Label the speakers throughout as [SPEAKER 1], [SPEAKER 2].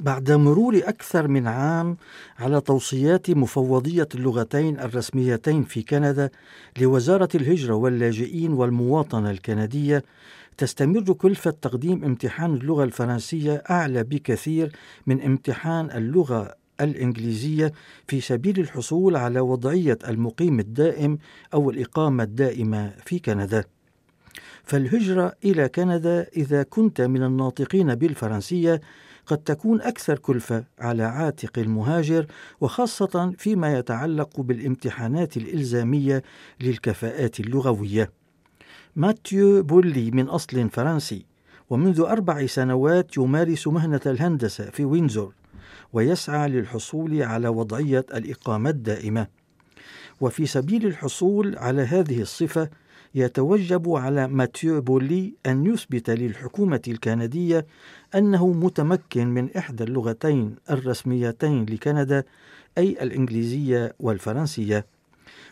[SPEAKER 1] بعد مرور أكثر من عام على توصيات مفوضية اللغتين الرسميتين في كندا لوزارة الهجرة واللاجئين والمواطنة الكندية تستمر كلفة تقديم امتحان اللغة الفرنسية أعلى بكثير من امتحان اللغة الإنجليزية في سبيل الحصول على وضعية المقيم الدائم أو الإقامة الدائمة في كندا. فالهجرة إلى كندا إذا كنت من الناطقين بالفرنسية قد تكون أكثر كلفة على عاتق المهاجر وخاصة فيما يتعلق بالامتحانات الإلزامية للكفاءات اللغوية. ماتيو بولي من أصل فرنسي ومنذ أربع سنوات يمارس مهنة الهندسة في وينزور ويسعى للحصول على وضعية الإقامة الدائمة. وفي سبيل الحصول على هذه الصفة يتوجب على ماتيو بولي أن يثبت للحكومة الكندية أنه متمكن من إحدى اللغتين الرسميتين لكندا أي الإنجليزية والفرنسية.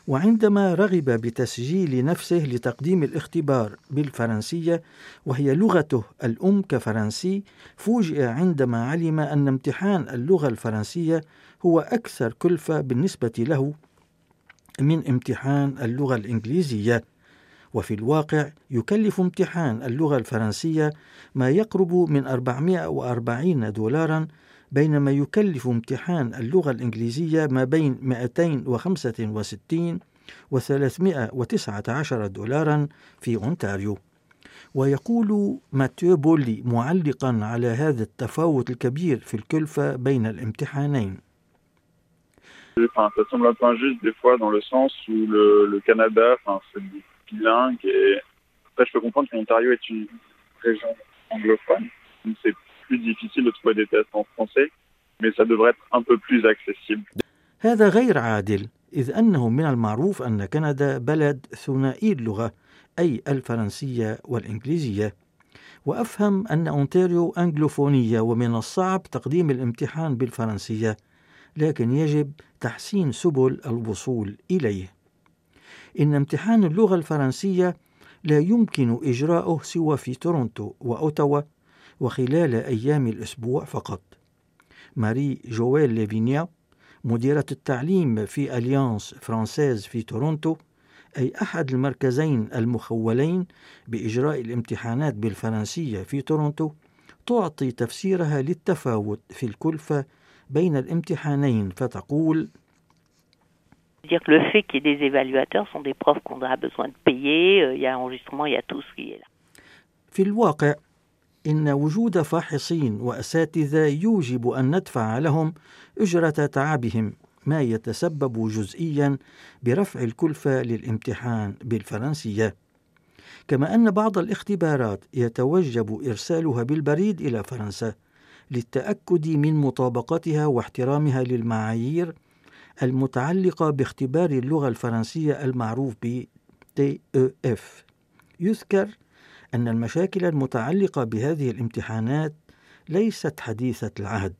[SPEAKER 1] وعندما رغب بتسجيل نفسه لتقديم الاختبار بالفرنسية وهي لغته الأم كفرنسي فوجئ عندما علم أن امتحان اللغة الفرنسية هو أكثر كلفة بالنسبة له من امتحان اللغة الإنجليزية. وفي الواقع يكلف امتحان اللغة الفرنسية ما يقرب من 440 دولارا بينما يكلف امتحان اللغة الإنجليزية ما بين 265 و 319 دولارا في أونتاريو. ويقول ماتيو بولي معلقا على هذا التفاوت الكبير في الكلفة بين الامتحانين.
[SPEAKER 2] Enfin, ça semble un peu injuste des fois dans le sens où le, le Canada, enfin, bilingue et après je peux comprendre que l'Ontario est une région anglophone, donc c'est plus difficile de trouver des tests en français, mais ça devrait être un peu plus accessible.
[SPEAKER 1] هذا غير عادل إذ أنه من المعروف أن كندا بلد ثنائي اللغة أي الفرنسية والإنجليزية وأفهم أن أونتاريو أنجلوفونية ومن الصعب تقديم الامتحان بالفرنسية لكن يجب تحسين سبل الوصول إليه إن امتحان اللغة الفرنسية لا يمكن إجراؤه سوى في تورونتو وأوتاوا وخلال أيام الأسبوع فقط. ماري جويل ليفينيا مديرة التعليم في Alliance Française في تورونتو أي أحد المركزين المخولين بإجراء الامتحانات بالفرنسية في تورونتو تعطي تفسيرها للتفاوت في الكلفة بين الامتحانين فتقول
[SPEAKER 3] dire que le fait qu'il y ait des évaluateurs sont des profs qu'on a besoin de payer, euh, il y a enregistrement, il y a tout ce qui est là.
[SPEAKER 1] في الواقع إن وجود فاحصين وأساتذة يوجب أن ندفع لهم أجرة تعبهم ما يتسبب جزئيا برفع الكلفة للامتحان بالفرنسية كما أن بعض الاختبارات يتوجب إرسالها بالبريد إلى فرنسا للتأكد من مطابقتها واحترامها للمعايير المتعلقة باختبار اللغة الفرنسية المعروف ب TEF يذكر أن المشاكل المتعلقة بهذه الامتحانات ليست حديثة العهد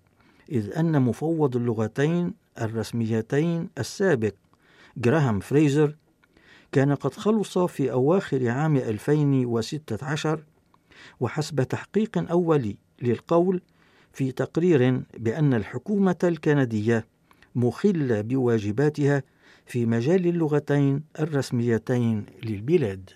[SPEAKER 1] إذ أن مفوض اللغتين الرسميتين السابق جراهام فريزر كان قد خلص في أواخر عام 2016 وحسب تحقيق أولي للقول في تقرير بأن الحكومة الكندية مخلة بواجباتها في مجال اللغتين الرسميتين للبلاد.